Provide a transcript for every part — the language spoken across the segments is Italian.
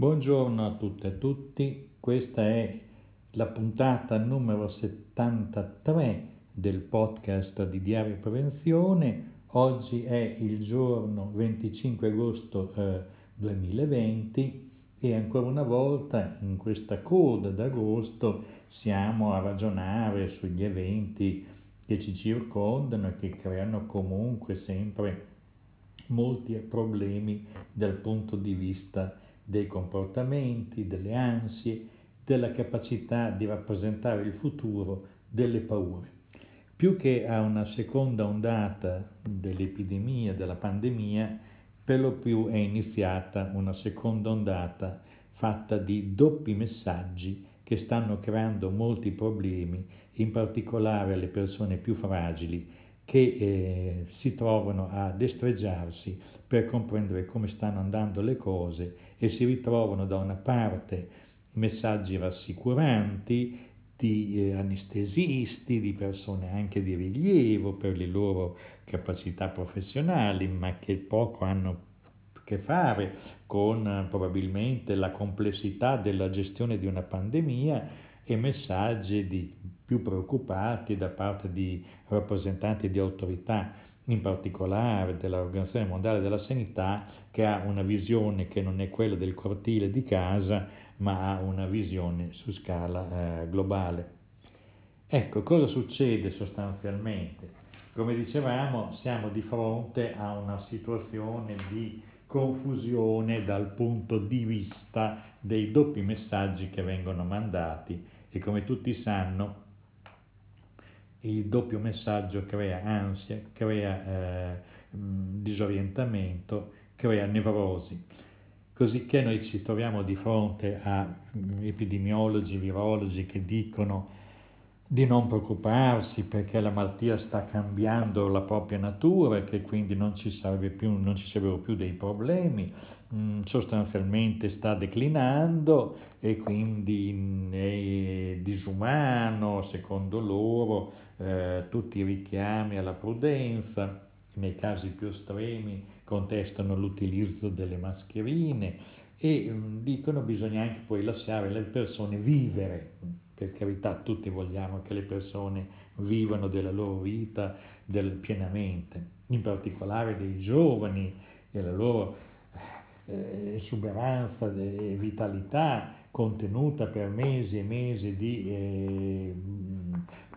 Buongiorno a tutte e a tutti, questa è la puntata numero 73 del podcast di Diario Prevenzione. Oggi è il giorno 25 agosto eh, 2020 e ancora una volta in questa coda d'agosto siamo a ragionare sugli eventi che ci circondano e che creano comunque sempre molti problemi dal punto di vista dei comportamenti, delle ansie, della capacità di rappresentare il futuro, delle paure. Più che a una seconda ondata dell'epidemia, della pandemia, per lo più è iniziata una seconda ondata fatta di doppi messaggi che stanno creando molti problemi, in particolare alle persone più fragili che eh, si trovano a destreggiarsi per comprendere come stanno andando le cose e si ritrovano da una parte messaggi rassicuranti di eh, anestesisti, di persone anche di rilievo per le loro capacità professionali, ma che poco hanno a che fare con eh, probabilmente la complessità della gestione di una pandemia e messaggi di più preoccupati da parte di rappresentanti di autorità, in particolare dell'Organizzazione Mondiale della Sanità, che ha una visione che non è quella del cortile di casa, ma ha una visione su scala eh, globale. Ecco, cosa succede sostanzialmente? Come dicevamo, siamo di fronte a una situazione di confusione dal punto di vista dei doppi messaggi che vengono mandati e come tutti sanno il doppio messaggio crea ansia, crea eh, disorientamento, crea nevrosi. Cosicché noi ci troviamo di fronte a epidemiologi, virologi che dicono di non preoccuparsi perché la malattia sta cambiando la propria natura e che quindi non ci, più, non ci sarebbero più dei problemi, mm, sostanzialmente sta declinando e quindi è disumano, secondo loro, eh, tutti i richiami alla prudenza, nei casi più estremi contestano l'utilizzo delle mascherine e mm, dicono bisogna anche poi lasciare le persone vivere, per carità tutti vogliamo che le persone vivano della loro vita del, pienamente, in particolare dei giovani e la loro eh, esuberanza e vitalità contenuta per mesi e mesi di eh,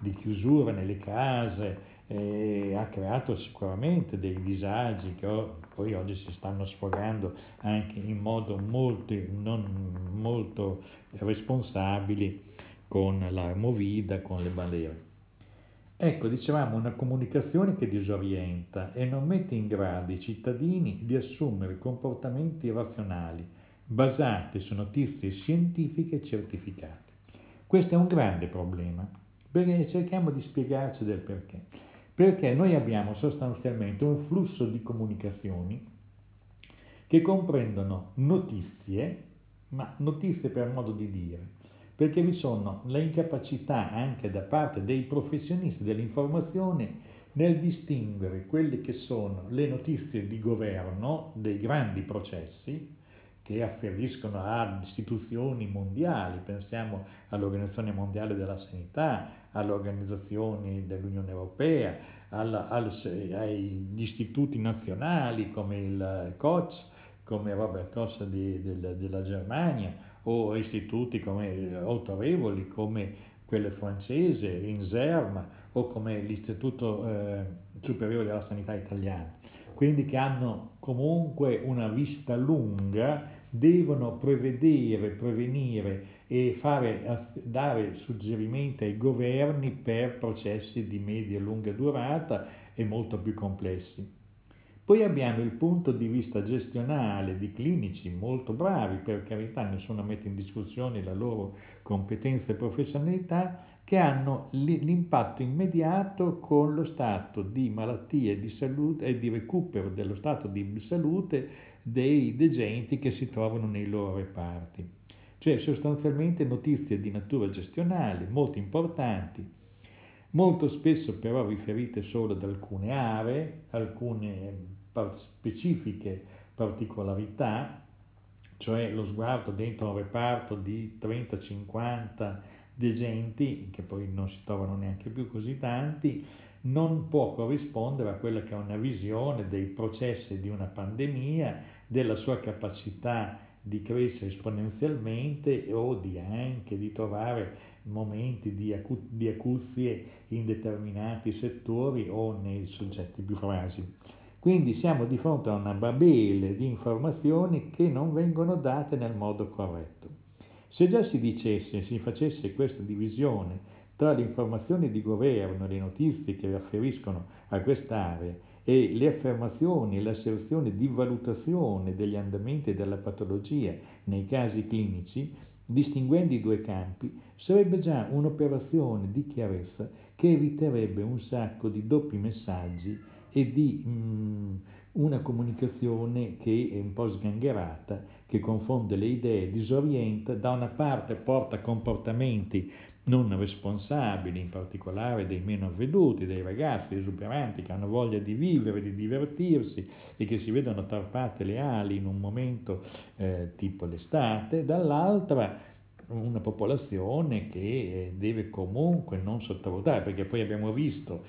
di chiusura nelle case eh, ha creato sicuramente dei disagi che poi oggi si stanno sfogando anche in modo molto, non molto responsabili con la movida, con le balere. Ecco, dicevamo, una comunicazione che disorienta e non mette in grado i cittadini di assumere comportamenti razionali basati su notizie scientifiche certificate. Questo è un grande problema perché cerchiamo di spiegarci del perché. Perché noi abbiamo sostanzialmente un flusso di comunicazioni che comprendono notizie, ma notizie per modo di dire, perché vi sono le incapacità anche da parte dei professionisti dell'informazione nel distinguere quelle che sono le notizie di governo dei grandi processi, che afferiscono a istituzioni mondiali, pensiamo all'Organizzazione Mondiale della Sanità, alle organizzazioni dell'Unione Europea, alla, al, agli istituti nazionali come il COCS, come Robert Koch di, del, della Germania, o istituti come, autorevoli come quello francese, INSERM, o come l'Istituto eh, Superiore della Sanità Italiana. Quindi che hanno comunque una vista lunga, devono prevedere, prevenire e fare, dare suggerimenti ai governi per processi di media e lunga durata e molto più complessi. Poi abbiamo il punto di vista gestionale di clinici molto bravi, per carità nessuno mette in discussione la loro competenza e professionalità, che hanno l'impatto immediato con lo stato di malattia e di salute e di recupero dello stato di salute dei degenti che si trovano nei loro reparti. Cioè sostanzialmente notizie di natura gestionale molto importanti, molto spesso però riferite solo ad alcune aree, alcune specifiche particolarità, cioè lo sguardo dentro un reparto di 30-50 degenti, che poi non si trovano neanche più così tanti, non può corrispondere a quella che è una visione dei processi di una pandemia, della sua capacità di crescere esponenzialmente o di anche di trovare momenti di, acu- di acuzie in determinati settori o nei soggetti più fragili. Quindi siamo di fronte a una babele di informazioni che non vengono date nel modo corretto. Se già si dicesse, si facesse questa divisione tra le informazioni di governo, le notizie che afferiscono a quest'area e le affermazioni e le asserzioni di valutazione degli andamenti della patologia nei casi clinici, distinguendo i due campi, sarebbe già un'operazione di chiarezza che eviterebbe un sacco di doppi messaggi e di mh, mm, una comunicazione che è un po' sgangherata, che confonde le idee, disorienta, da una parte porta comportamenti non responsabili, in particolare dei meno avveduti, dei ragazzi esuberanti che hanno voglia di vivere, di divertirsi e che si vedono tarpate le ali in un momento eh, tipo l'estate, dall'altra una popolazione che deve comunque non sottovalutare, perché poi abbiamo visto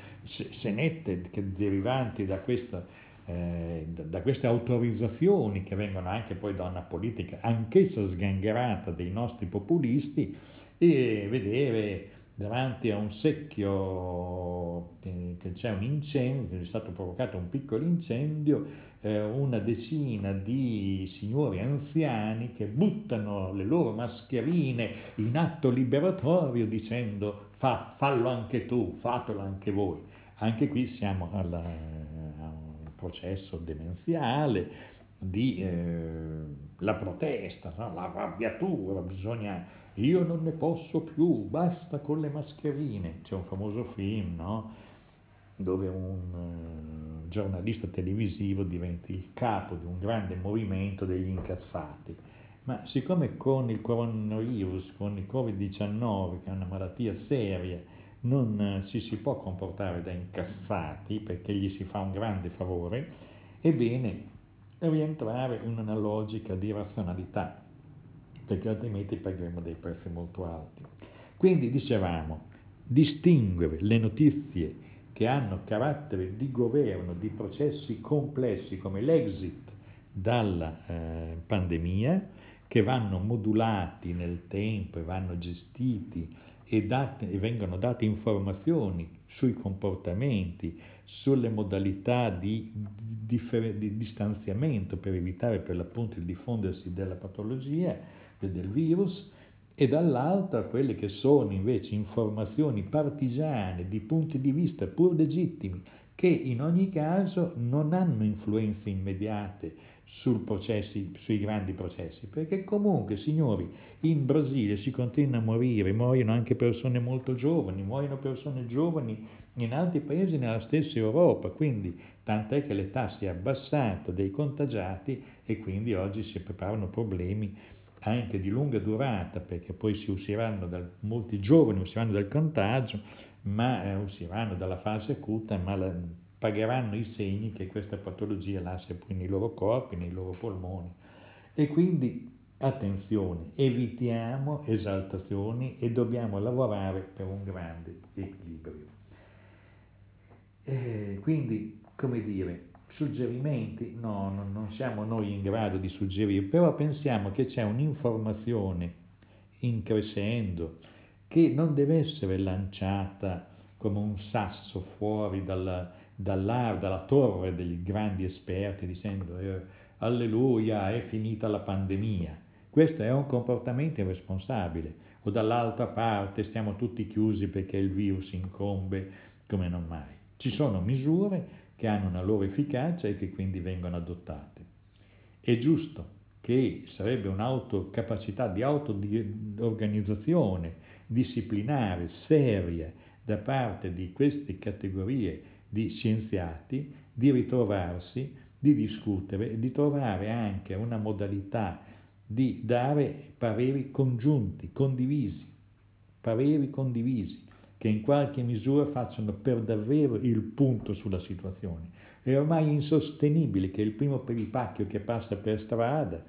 senette derivanti da, questa, eh, da queste autorizzazioni che vengono anche poi da una politica anch'essa sgangherata dei nostri populisti e vedere davanti a un secchio che c'è un incendio, è stato provocato un piccolo incendio, eh, una decina di signori anziani che buttano le loro mascherine in atto liberatorio dicendo Fa, fallo anche tu, fatelo anche voi. Anche qui siamo alla, a un processo demenziale di eh, la protesta, no? l'arrabbiatura, bisogna io non ne posso più, basta con le mascherine. C'è un famoso film, no? dove un uh, giornalista televisivo diventa il capo di un grande movimento degli incazzati. Ma siccome con il coronavirus, con il Covid-19, che è una malattia seria, non uh, ci si può comportare da incazzati perché gli si fa un grande favore, è bene rientrare in una logica di razionalità perché altrimenti pagheremo dei prezzi molto alti. Quindi dicevamo, distinguere le notizie che hanno carattere di governo di processi complessi come l'exit dalla eh, pandemia, che vanno modulati nel tempo e vanno gestiti e, date, e vengono date informazioni sui comportamenti, sulle modalità di, di, di distanziamento per evitare per l'appunto il diffondersi della patologia, del virus e dall'altra quelle che sono invece informazioni partigiane di punti di vista pur legittimi che in ogni caso non hanno influenze immediate processi, sui grandi processi, perché comunque, signori, in Brasile si continua a morire, muoiono anche persone molto giovani, muoiono persone giovani in altri paesi nella stessa Europa, quindi tant'è che l'età si è abbassata dei contagiati e quindi oggi si preparano problemi anche di lunga durata, perché poi si usciranno, dal, molti giovani usciranno dal contagio, ma eh, usciranno dalla fase acuta, ma la, pagheranno i segni che questa patologia lascia poi nei loro corpi, nei loro polmoni. E quindi attenzione, evitiamo esaltazioni e dobbiamo lavorare per un grande equilibrio. E quindi, come dire, Suggerimenti? No, non siamo noi in grado di suggerire, però pensiamo che c'è un'informazione in crescendo che non deve essere lanciata come un sasso fuori dalla, dalla, dalla torre degli grandi esperti dicendo eh, alleluia è finita la pandemia. Questo è un comportamento irresponsabile. O dall'altra parte stiamo tutti chiusi perché il virus incombe come non mai. Ci sono misure che hanno una loro efficacia e che quindi vengono adottate. È giusto che sarebbe un'autocapacità di auto-organizzazione disciplinare seria da parte di queste categorie di scienziati di ritrovarsi, di discutere di trovare anche una modalità di dare pareri congiunti, condivisi, pareri condivisi che in qualche misura facciano per davvero il punto sulla situazione. È ormai insostenibile che il primo peripacchio che passa per strada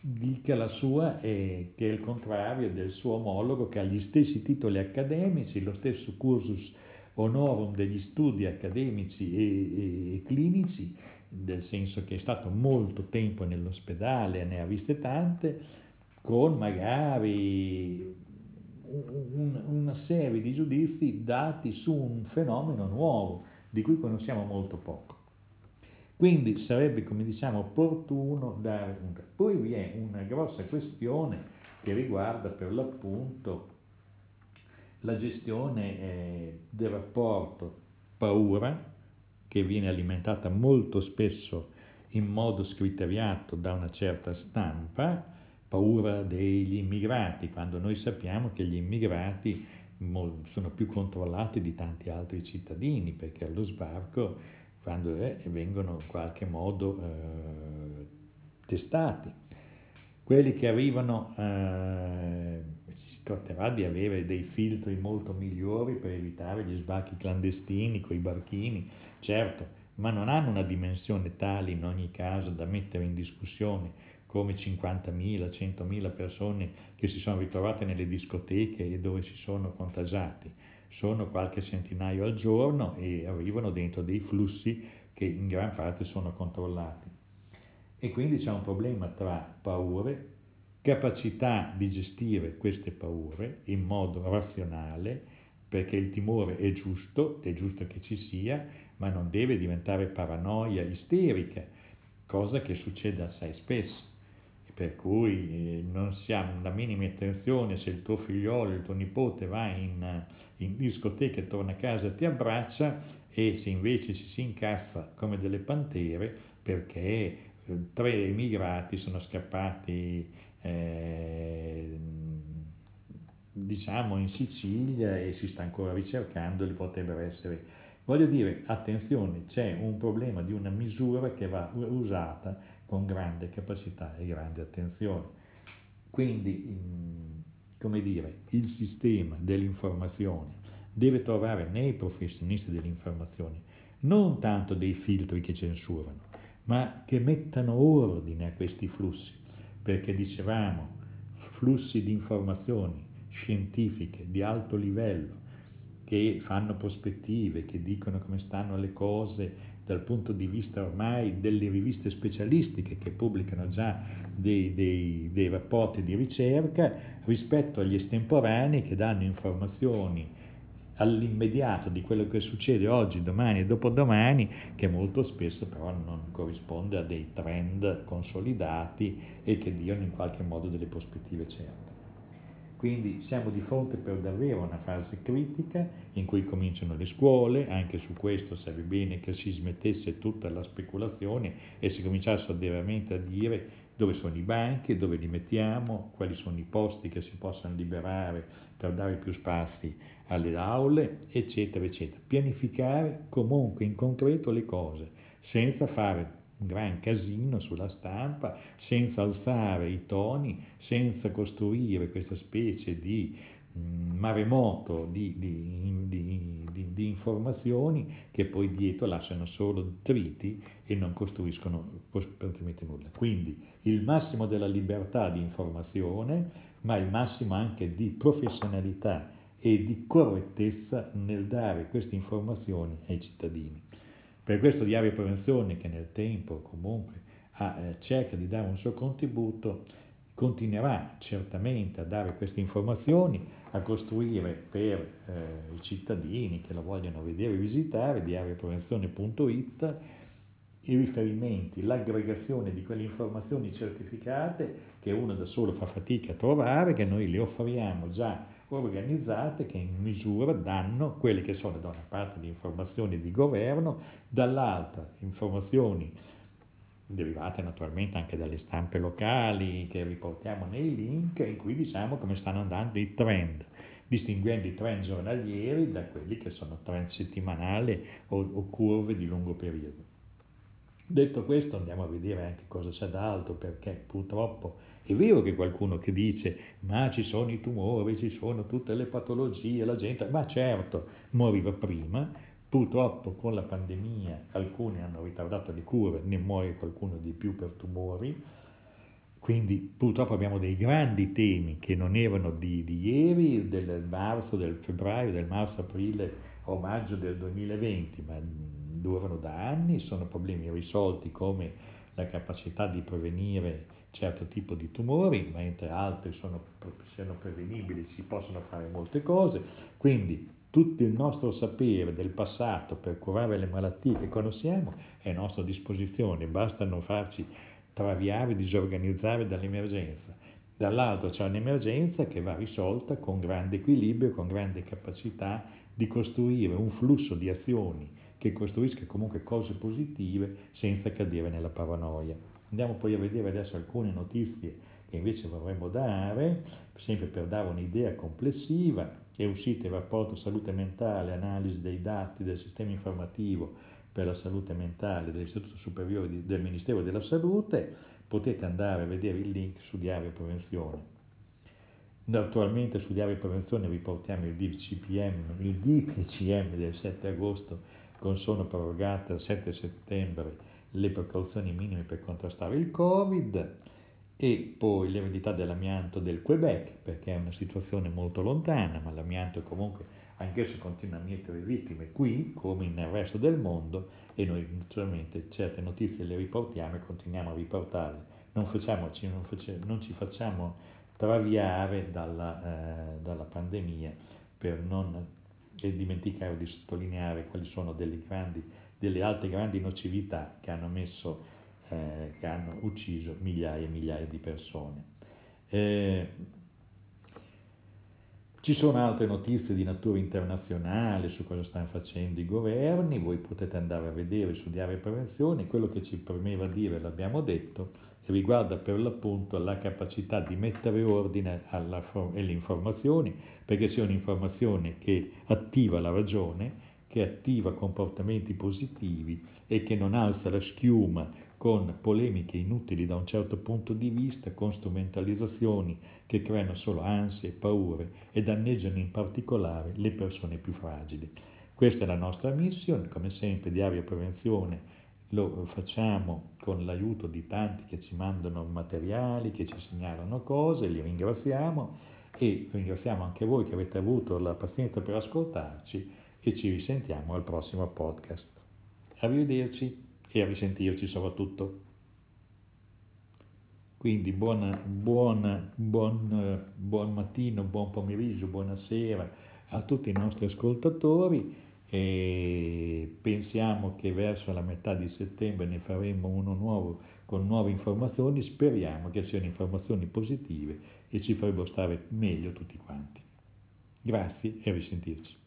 dica la sua e che è il contrario del suo omologo che ha gli stessi titoli accademici, lo stesso cursus honorum degli studi accademici e, e, e clinici, nel senso che è stato molto tempo nell'ospedale, ne ha viste tante, con magari un, una serie di giudizi dati su un fenomeno nuovo di cui conosciamo molto poco. Quindi sarebbe, come diciamo, opportuno dare un... Poi vi è una grossa questione che riguarda per l'appunto la gestione eh, del rapporto paura, che viene alimentata molto spesso in modo scriteriato da una certa stampa, paura degli immigrati, quando noi sappiamo che gli immigrati sono più controllati di tanti altri cittadini, perché allo sbarco quando eh, vengono in qualche modo eh, testati. Quelli che arrivano eh, si tratterà di avere dei filtri molto migliori per evitare gli sbarchi clandestini con i barchini, certo, ma non hanno una dimensione tale in ogni caso da mettere in discussione come 50.000, 100.000 persone che si sono ritrovate nelle discoteche e dove si sono contagiati. Sono qualche centinaio al giorno e arrivano dentro dei flussi che in gran parte sono controllati. E quindi c'è un problema tra paure, capacità di gestire queste paure in modo razionale, perché il timore è giusto, è giusto che ci sia, ma non deve diventare paranoia isterica, cosa che succede assai spesso per cui eh, non si ha la minima attenzione se il tuo figliolo, il tuo nipote va in, in discoteca e torna a casa e ti abbraccia e se invece ci si incazza come delle pantere perché eh, tre immigrati sono scappati eh, diciamo in Sicilia e si sta ancora ricercando li potrebbero essere. Voglio dire attenzione c'è un problema di una misura che va usata con grande capacità e grande attenzione. Quindi, come dire, il sistema dell'informazione deve trovare nei professionisti dell'informazione non tanto dei filtri che censurano, ma che mettano ordine a questi flussi, perché dicevamo, flussi di informazioni scientifiche di alto livello, che fanno prospettive, che dicono come stanno le cose dal punto di vista ormai delle riviste specialistiche che pubblicano già dei, dei, dei rapporti di ricerca rispetto agli estemporanei che danno informazioni all'immediato di quello che succede oggi, domani e dopodomani, che molto spesso però non corrisponde a dei trend consolidati e che diano in qualche modo delle prospettive certe. Quindi siamo di fronte per davvero a una fase critica in cui cominciano le scuole, anche su questo sarebbe bene che si smettesse tutta la speculazione e si cominciasse veramente a dire dove sono i banchi, dove li mettiamo, quali sono i posti che si possano liberare per dare più spazi alle aule, eccetera, eccetera. Pianificare comunque in concreto le cose, senza fare gran casino sulla stampa, senza alzare i toni, senza costruire questa specie di mm, maremoto di, di, di, di, informazioni che poi dietro lasciano solo detriti e non costruiscono praticamente nulla. Quindi il massimo della libertà di informazione, ma il massimo anche di professionalità e di correttezza nel dare queste informazioni ai cittadini. Per questo Diario Prevenzione, che nel tempo comunque ha, eh, cerca di dare un suo contributo, continuerà certamente a dare queste informazioni, a costruire per eh, i cittadini che la vogliono vedere e visitare, diarioprevenzione.it, i riferimenti, l'aggregazione di quelle informazioni certificate che uno da solo fa fatica a trovare, che noi le offriamo già organizzate che in misura danno quelle che sono da una parte le informazioni di governo, dall'altra informazioni derivate naturalmente anche dalle stampe locali che riportiamo nei link in cui diciamo come stanno andando i trend, distinguendo i trend giornalieri da quelli che sono trend settimanali o, o curve di lungo periodo. Detto questo andiamo a vedere anche cosa c'è d'altro perché purtroppo è vero che qualcuno che dice ma ci sono i tumori, ci sono tutte le patologie, la gente, ma certo moriva prima, purtroppo con la pandemia alcuni hanno ritardato le cure, ne muore qualcuno di più per tumori, quindi purtroppo abbiamo dei grandi temi che non erano di, di ieri, del marzo, del febbraio, del marzo-aprile o maggio del 2020, ma durano da anni, sono problemi risolti come la capacità di prevenire certo tipo di tumori, mentre altri sono, sono prevenibili, si possono fare molte cose, quindi tutto il nostro sapere del passato per curare le malattie che conosciamo è a nostra disposizione, basta non farci traviare, disorganizzare dall'emergenza. Dall'altro c'è un'emergenza che va risolta con grande equilibrio, con grande capacità di costruire un flusso di azioni che costruisca comunque cose positive senza cadere nella paranoia. Andiamo poi a vedere adesso alcune notizie che invece vorremmo dare, sempre per dare un'idea complessiva. È uscito il rapporto salute mentale, analisi dei dati del sistema informativo per la salute mentale dell'Istituto Superiore del Ministero della Salute. Potete andare a vedere il link su Diario Prevenzione. Attualmente su Diario Prevenzione riportiamo il DPCM, il DPCM del 7 agosto con sono prorogate al 7 settembre le precauzioni minime per contrastare il Covid e poi l'eredità dell'amianto del Quebec, perché è una situazione molto lontana, ma l'amianto comunque anch'esso continua a mietere vittime qui come nel resto del mondo e noi naturalmente certe notizie le riportiamo e continuiamo a riportarle. Non, facciamoci, non, facciamo, non ci facciamo traviare dalla, eh, dalla pandemia per non dimenticare di sottolineare quali sono delle grandi delle altre grandi nocività che hanno, messo, eh, che hanno ucciso migliaia e migliaia di persone. Eh, ci sono altre notizie di natura internazionale su cosa stanno facendo i governi, voi potete andare a vedere, studiare prevenzione, quello che ci premeva dire l'abbiamo detto, riguarda per l'appunto la capacità di mettere ordine alle informazioni, perché sia un'informazione che attiva la ragione, che attiva comportamenti positivi e che non alza la schiuma con polemiche inutili da un certo punto di vista, con strumentalizzazioni che creano solo ansie e paure e danneggiano in particolare le persone più fragili. Questa è la nostra missione, come sempre Diario Prevenzione lo facciamo con l'aiuto di tanti che ci mandano materiali, che ci segnalano cose, li ringraziamo e ringraziamo anche voi che avete avuto la pazienza per ascoltarci e ci risentiamo al prossimo podcast. Arrivederci e a risentirci soprattutto. Quindi buona, buona, buon, buon mattino, buon pomeriggio, buonasera a tutti i nostri ascoltatori e pensiamo che verso la metà di settembre ne faremo uno nuovo con nuove informazioni, speriamo che siano informazioni positive e ci farebbero stare meglio tutti quanti. Grazie e risentirci.